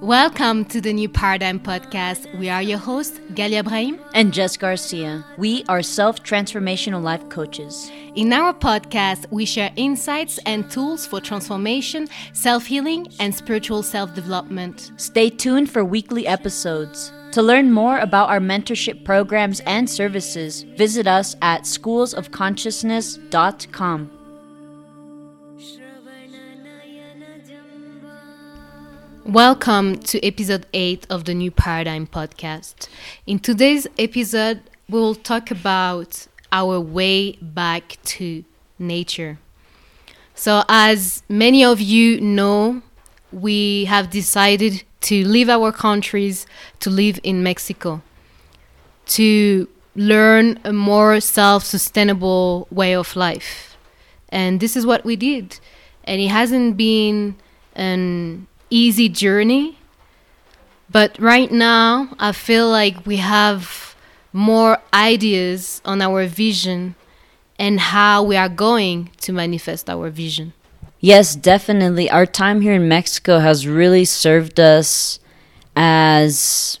Welcome to the New Paradigm Podcast. We are your hosts, Galia Brahim and Jess Garcia. We are self transformational life coaches. In our podcast, we share insights and tools for transformation, self healing, and spiritual self development. Stay tuned for weekly episodes. To learn more about our mentorship programs and services, visit us at schoolsofconsciousness.com. Welcome to episode 8 of the New Paradigm podcast. In today's episode, we will talk about our way back to nature. So, as many of you know, we have decided to leave our countries to live in Mexico, to learn a more self sustainable way of life. And this is what we did. And it hasn't been an easy journey. But right now, I feel like we have more ideas on our vision and how we are going to manifest our vision. Yes, definitely. Our time here in Mexico has really served us as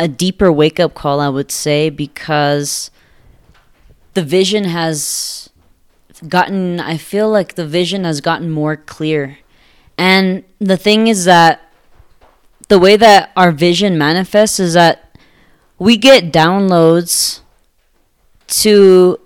a deeper wake up call, I would say, because the vision has gotten, I feel like the vision has gotten more clear. And the thing is that the way that our vision manifests is that we get downloads to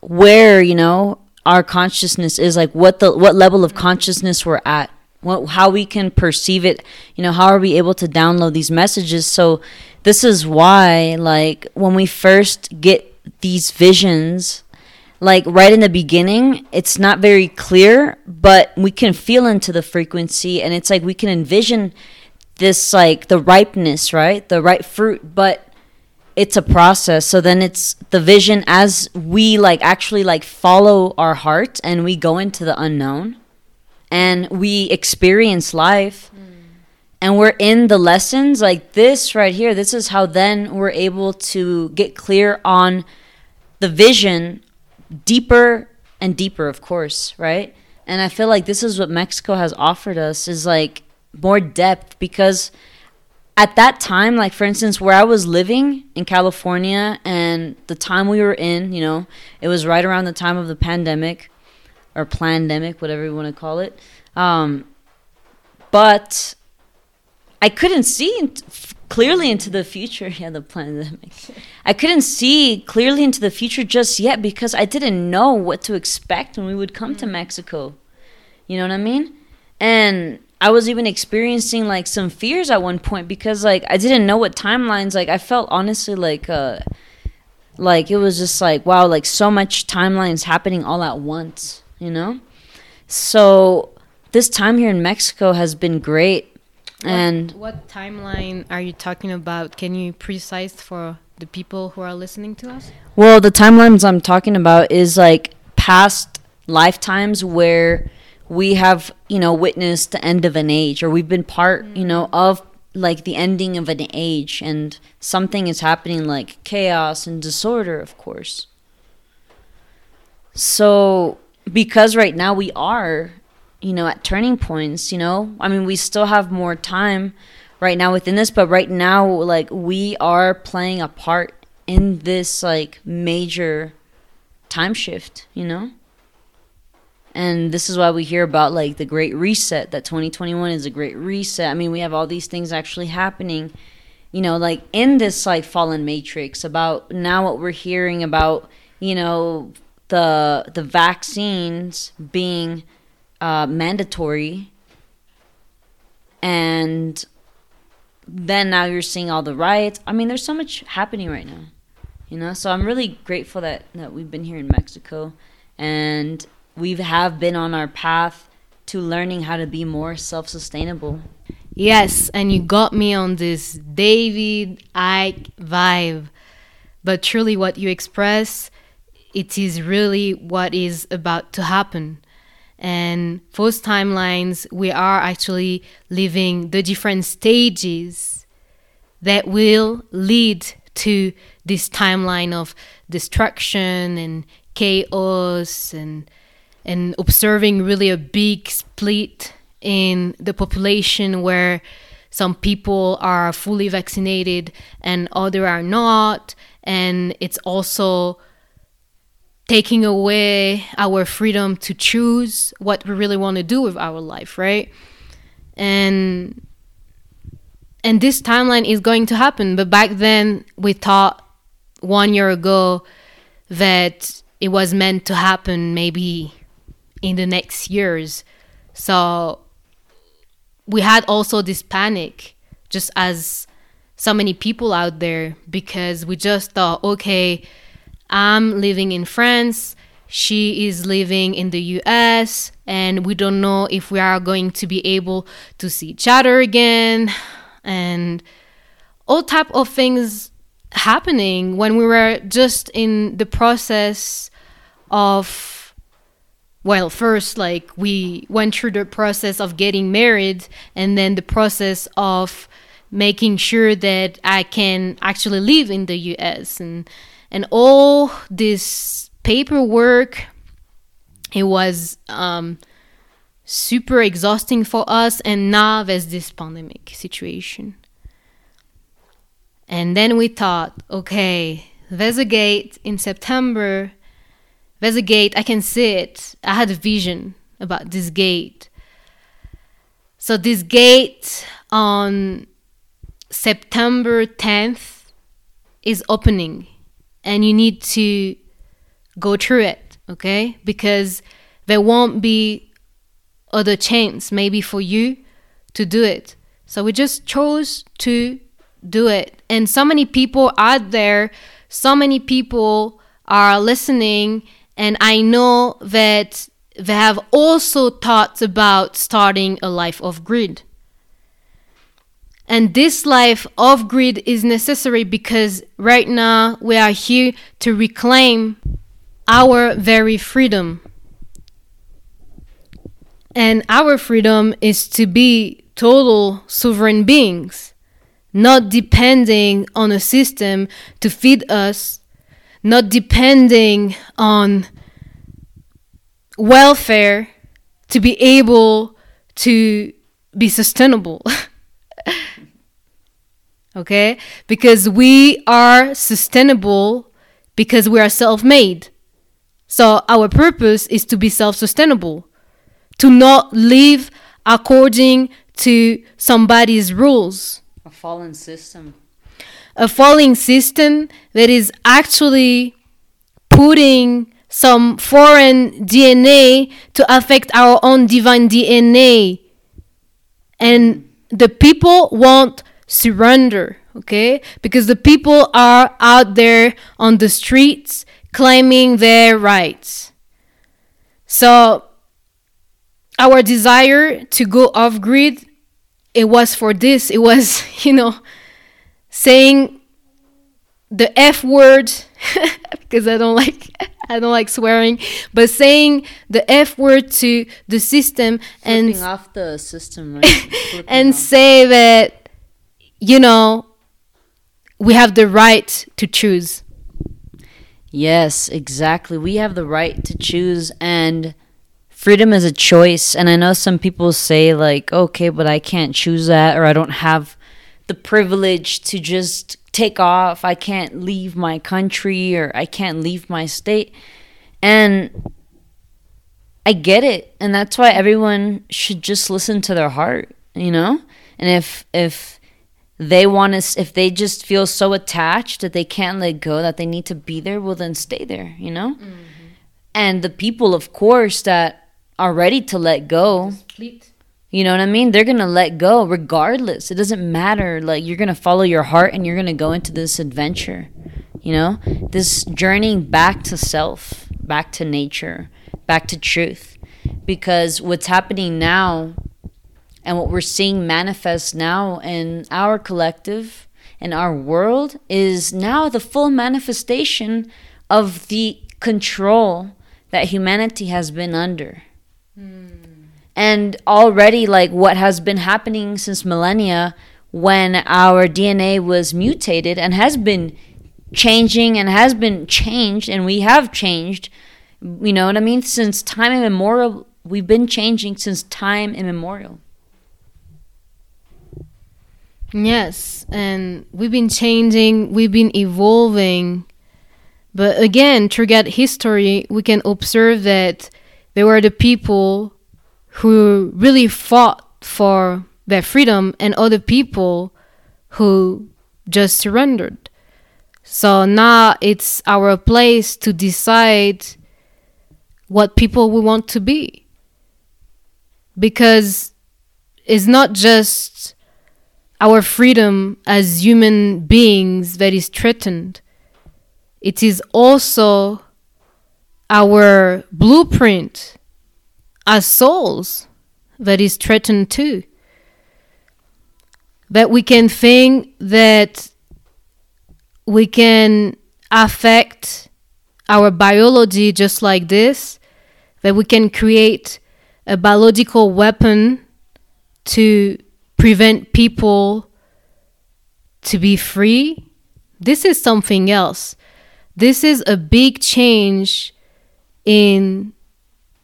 where, you know, our consciousness is like what the what level of consciousness we're at what, how we can perceive it you know how are we able to download these messages. So this is why like when we first get these visions like right in the beginning, it's not very clear, but we can feel into the frequency and it's like we can envision this like the ripeness, right? The ripe fruit, but it's a process. So then it's the vision as we like actually like follow our heart and we go into the unknown and we experience life mm. and we're in the lessons like this right here. This is how then we're able to get clear on the vision deeper and deeper, of course, right? And I feel like this is what Mexico has offered us is like more depth because at that time, like for instance, where I was living in California and the time we were in, you know, it was right around the time of the pandemic or pandemic, whatever you want to call it. Um, but I couldn't see clearly into the future. Yeah, the pandemic. I couldn't see clearly into the future just yet because I didn't know what to expect when we would come mm. to Mexico. You know what I mean? And I was even experiencing like some fears at one point because like I didn't know what timelines like I felt honestly like uh like it was just like wow like so much timelines happening all at once, you know? So this time here in Mexico has been great and what timeline are you talking about? Can you precise for the people who are listening to us? Well, the timelines I'm talking about is like past lifetimes where we have, you know, witnessed the end of an age or we've been part, mm. you know, mm. of like the ending of an age and something is happening like chaos and disorder, of course. So, because right now we are you know, at turning points, you know? I mean, we still have more time right now within this, but right now, like, we are playing a part in this, like, major time shift, you know? And this is why we hear about, like, the great reset, that 2021 is a great reset. I mean, we have all these things actually happening, you know, like, in this, like, fallen matrix about now what we're hearing about, you know, the the vaccines being uh, mandatory, and then now you're seeing all the riots. I mean, there's so much happening right now, you know. So I'm really grateful that that we've been here in Mexico, and we have been on our path to learning how to be more self-sustainable. Yes, and you got me on this David Icke vibe. But truly, what you express, it is really what is about to happen and those timelines we are actually living the different stages that will lead to this timeline of destruction and chaos and and observing really a big split in the population where some people are fully vaccinated and other are not. And it's also taking away our freedom to choose what we really want to do with our life right? And and this timeline is going to happen but back then we thought one year ago that it was meant to happen maybe in the next years. So we had also this panic just as so many people out there because we just thought okay i'm living in france she is living in the US and we don't know if we are going to be able to see each other again. And all type of things happening when we were just in the process of well first like we went through the process of getting married and then the process of making sure that I can actually live in the US and and all this paperwork it was um, super exhausting for us and now there's this pandemic situation. And then we thought okay there's a gate in september. There's a gate i can see it i had a vision about this gate. So this gate on september 10th is opening and you need to go through it, okay? Because there won't be other chance maybe for you to do it. So we just chose to do it. And so many people out there, so many people are listening, and I know that they have also thought about starting a life off grid. And this life off grid is necessary because right now we are here to reclaim our very freedom. And our freedom is to be total sovereign beings, not depending on a system to feed us, not depending on welfare to be able to be sustainable. okay? Because we are sustainable because we are self made. So our purpose is to be self-sustainable, to not live according to somebody's rules. A fallen system. A falling system that is actually putting some foreign DNA to affect our own divine DNA. And the people won't surrender, okay? Because the people are out there on the streets claiming their rights. So, our desire to go off grid, it was for this. It was, you know, saying the F word because I don't like I don't like swearing, but saying the F word to the system Flipping and off the system, right? and off. say that you know we have the right to choose. Yes, exactly. We have the right to choose and freedom is a choice. And I know some people say, like, okay, but I can't choose that, or I don't have the privilege to just take off. I can't leave my country, or I can't leave my state. And I get it. And that's why everyone should just listen to their heart, you know? And if, if, they want to if they just feel so attached that they can't let go that they need to be there well then stay there you know? Mm-hmm. and the people of course that are ready to let go you know what i mean? They're gonna let go regardless. It doesn't matter like you're gonna follow your heart and you're gonna go into this adventure you know? This journeying back to self back to nature back to truth. Because what's happening now and what we're seeing manifest now in our collective and our world is now the full manifestation of the control that humanity has been under. Mm. And already, like what has been happening since millennia when our DNA was mutated and has been changing and has been changed, and we have changed, you know what I mean, since time immemorial we've been changing since time immemorial. Yes, and we've been changing, we've been evolving. But again, throughout history, we can observe that there were the people who really fought for their freedom and other people who just surrendered. So now it's our place to decide what people we want to be. Because it's not just our freedom as human beings that is threatened, it is also our blueprint as souls that is threatened too. That we can think that we can affect our biology just like this, that we can create a biological weapon to prevent people to be free. This is something else. This is a big change in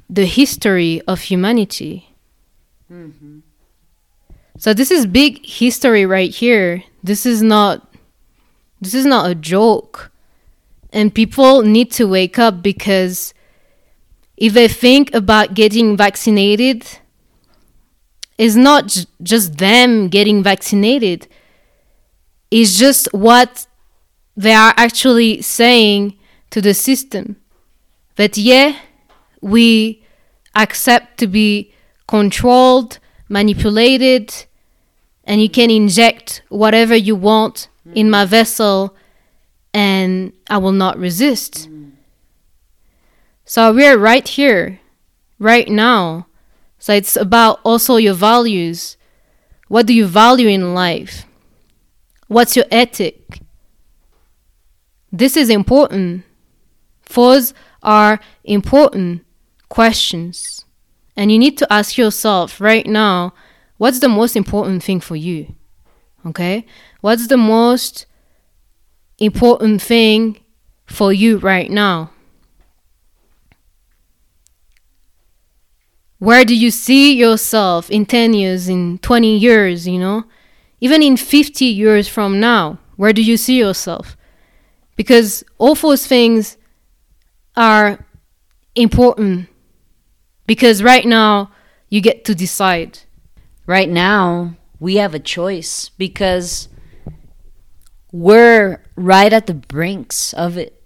the history of humanity. Mm-hmm. So this is big history right here. This is not this is not a joke. And people need to wake up because if they think about getting vaccinated, it's not j- just them getting vaccinated. It's just what they are actually saying to the system that, yeah, we accept to be controlled, manipulated, and you can inject whatever you want in my vessel and I will not resist. Mm. So we're right here, right now. So it's about also your values. What do you value in life? What's your ethic? This is important. Those are important questions. And you need to ask yourself right now what's the most important thing for you? Okay? What's the most important thing for you right now? Where do you see yourself in 10 years, in 20 years, you know? Even in 50 years from now, where do you see yourself? Because all those things are important. Because right now, you get to decide. Right now, we have a choice because we're right at the brinks of it.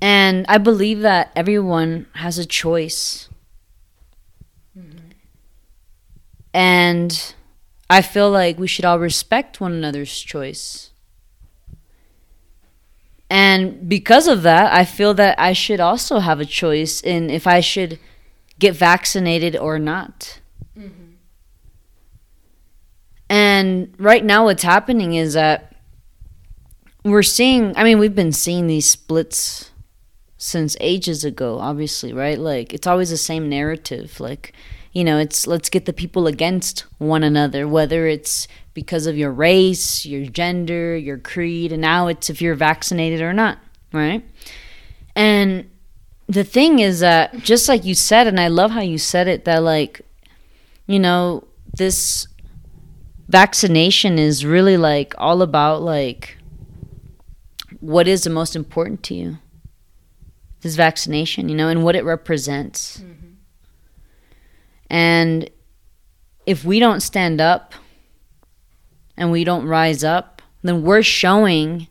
And I believe that everyone has a choice. Mm-hmm. And I feel like we should all respect one another's choice. And because of that, I feel that I should also have a choice in if I should get vaccinated or not. Mm-hmm. And right now, what's happening is that we're seeing, I mean, we've been seeing these splits since ages ago, obviously, right? Like, it's always the same narrative. Like, you know, it's let's get the people against one another, whether it's because of your race, your gender, your creed, and now it's if you're vaccinated or not, right? And the thing is that, just like you said, and I love how you said it, that, like, you know, this vaccination is really like all about like what is the most important to you this vaccination you know and what it represents mm-hmm. and if we don't stand up and we don't rise up then we're showing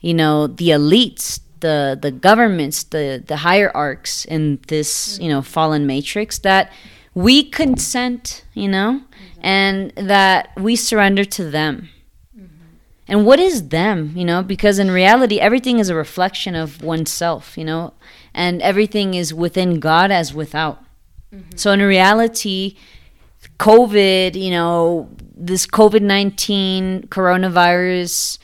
you know the elites the the governments the the hierarchs in this you know fallen matrix that we consent you know and that we surrender to them. And what is them, you know? Because in reality, everything is a reflection of oneself, you know? And everything is within God as without. Mm-hmm. So in reality, COVID, you know, this COVID 19 coronavirus,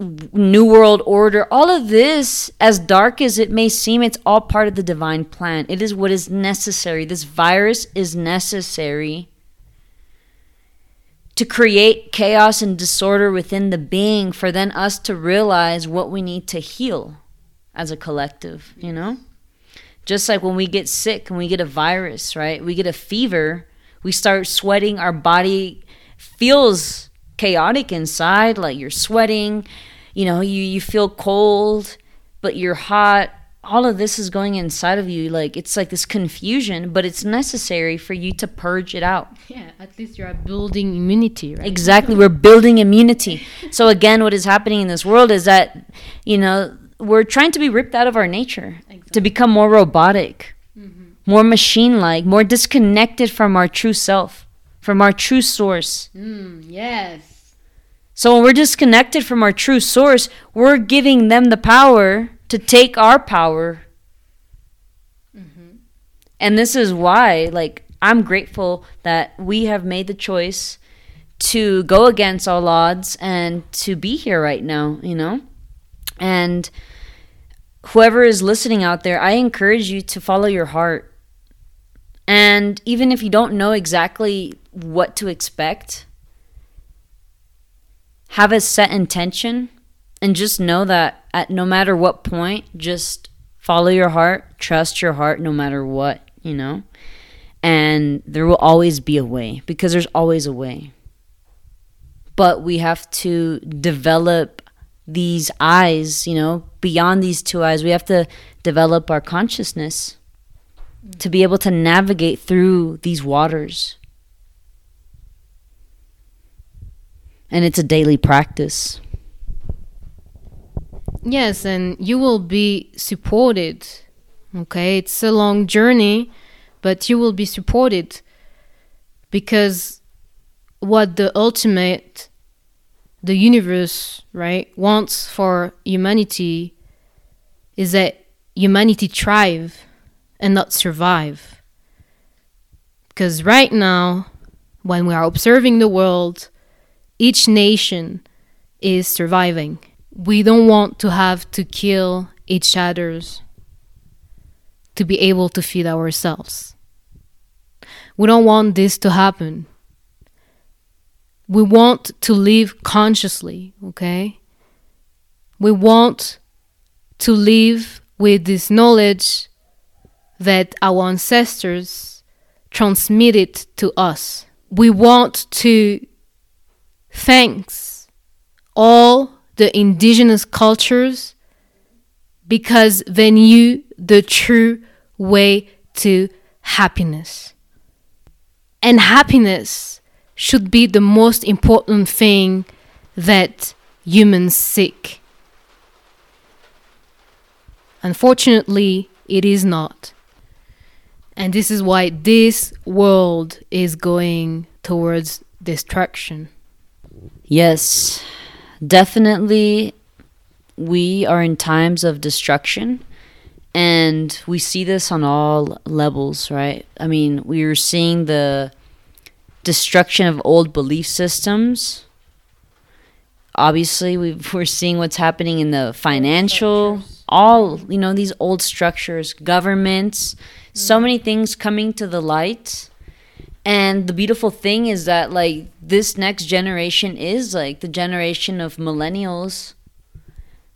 New World Order, all of this, as dark as it may seem, it's all part of the divine plan. It is what is necessary. This virus is necessary to create chaos and disorder within the being for then us to realize what we need to heal as a collective, you know? Just like when we get sick and we get a virus, right? We get a fever, we start sweating, our body feels chaotic inside, like you're sweating, you know, you, you feel cold, but you're hot. All of this is going inside of you. Like it's like this confusion, but it's necessary for you to purge it out. Yeah, at least you're building immunity, right? Exactly. We're building immunity. So again, what is happening in this world is that, you know, we're trying to be ripped out of our nature exactly. to become more robotic, mm-hmm. more machine like, more disconnected from our true self, from our true source. Mm, yes. So when we're disconnected from our true source, we're giving them the power to take our power. Mm-hmm. And this is why, like, I'm grateful that we have made the choice to go against all odds and to be here right now, you know? And whoever is listening out there, I encourage you to follow your heart. And even if you don't know exactly what to expect, have a set intention and just know that at no matter what point, just follow your heart, trust your heart no matter what, you know? And there will always be a way because there's always a way. But we have to develop these eyes, you know, beyond these two eyes. We have to develop our consciousness to be able to navigate through these waters. And it's a daily practice. Yes, and you will be supported. Okay, it's a long journey, but you will be supported because what the ultimate the universe, right, wants for humanity is that humanity thrive and not survive. Because right now, when we are observing the world, each nation is surviving. We don't want to have to kill each other's to be able to feed ourselves. We don't want this to happen we want to live consciously, okay? We want to live with this knowledge that our ancestors transmitted to us. We want to thanks all the indigenous cultures because they knew the true way to happiness. And happiness should be the most important thing that humans seek. Unfortunately, it is not. And this is why this world is going towards destruction. Yes, definitely. We are in times of destruction. And we see this on all levels, right? I mean, we are seeing the destruction of old belief systems. Obviously, we are seeing what's happening in the financial, all, you know, these old structures, governments, mm-hmm. so many things coming to the light. And the beautiful thing is that, like, this next generation is like the generation of millennials.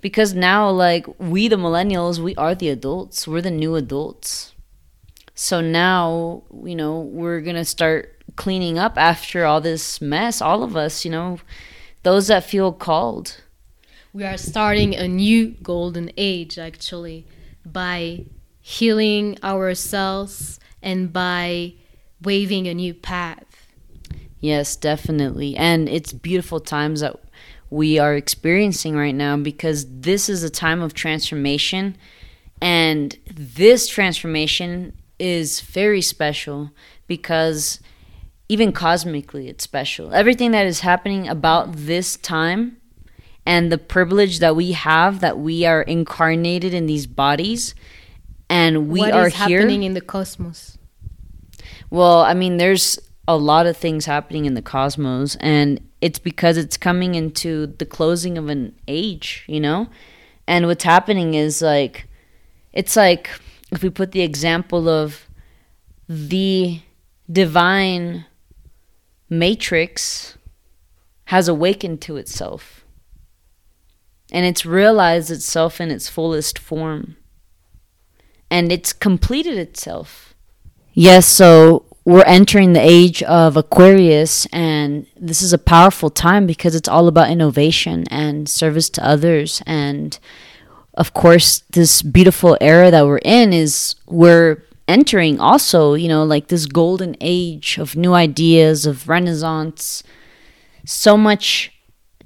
Because now, like, we, the millennials, we are the adults. We're the new adults. So now, you know, we're going to start cleaning up after all this mess, all of us, you know, those that feel called. We are starting a new golden age, actually, by healing ourselves and by waving a new path. Yes, definitely. And it's beautiful times that we are experiencing right now because this is a time of transformation. And this transformation is very special because even cosmically, it's special. Everything that is happening about this time and the privilege that we have that we are incarnated in these bodies and we what are is here. happening in the cosmos? Well, I mean, there's a lot of things happening in the cosmos, and it's because it's coming into the closing of an age, you know? And what's happening is like, it's like if we put the example of the divine matrix has awakened to itself and it's realized itself in its fullest form. and it's completed itself. Yes, so we're entering the age of Aquarius, and this is a powerful time because it's all about innovation and service to others. And of course, this beautiful era that we're in is we're entering also, you know, like this golden age of new ideas, of renaissance, so much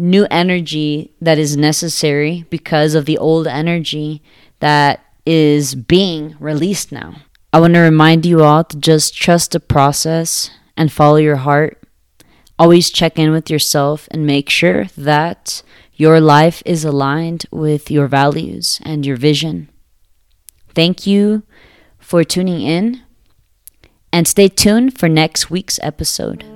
new energy that is necessary because of the old energy that is being released now. I want to remind you all to just trust the process and follow your heart. Always check in with yourself and make sure that your life is aligned with your values and your vision. Thank you for tuning in and stay tuned for next week's episode.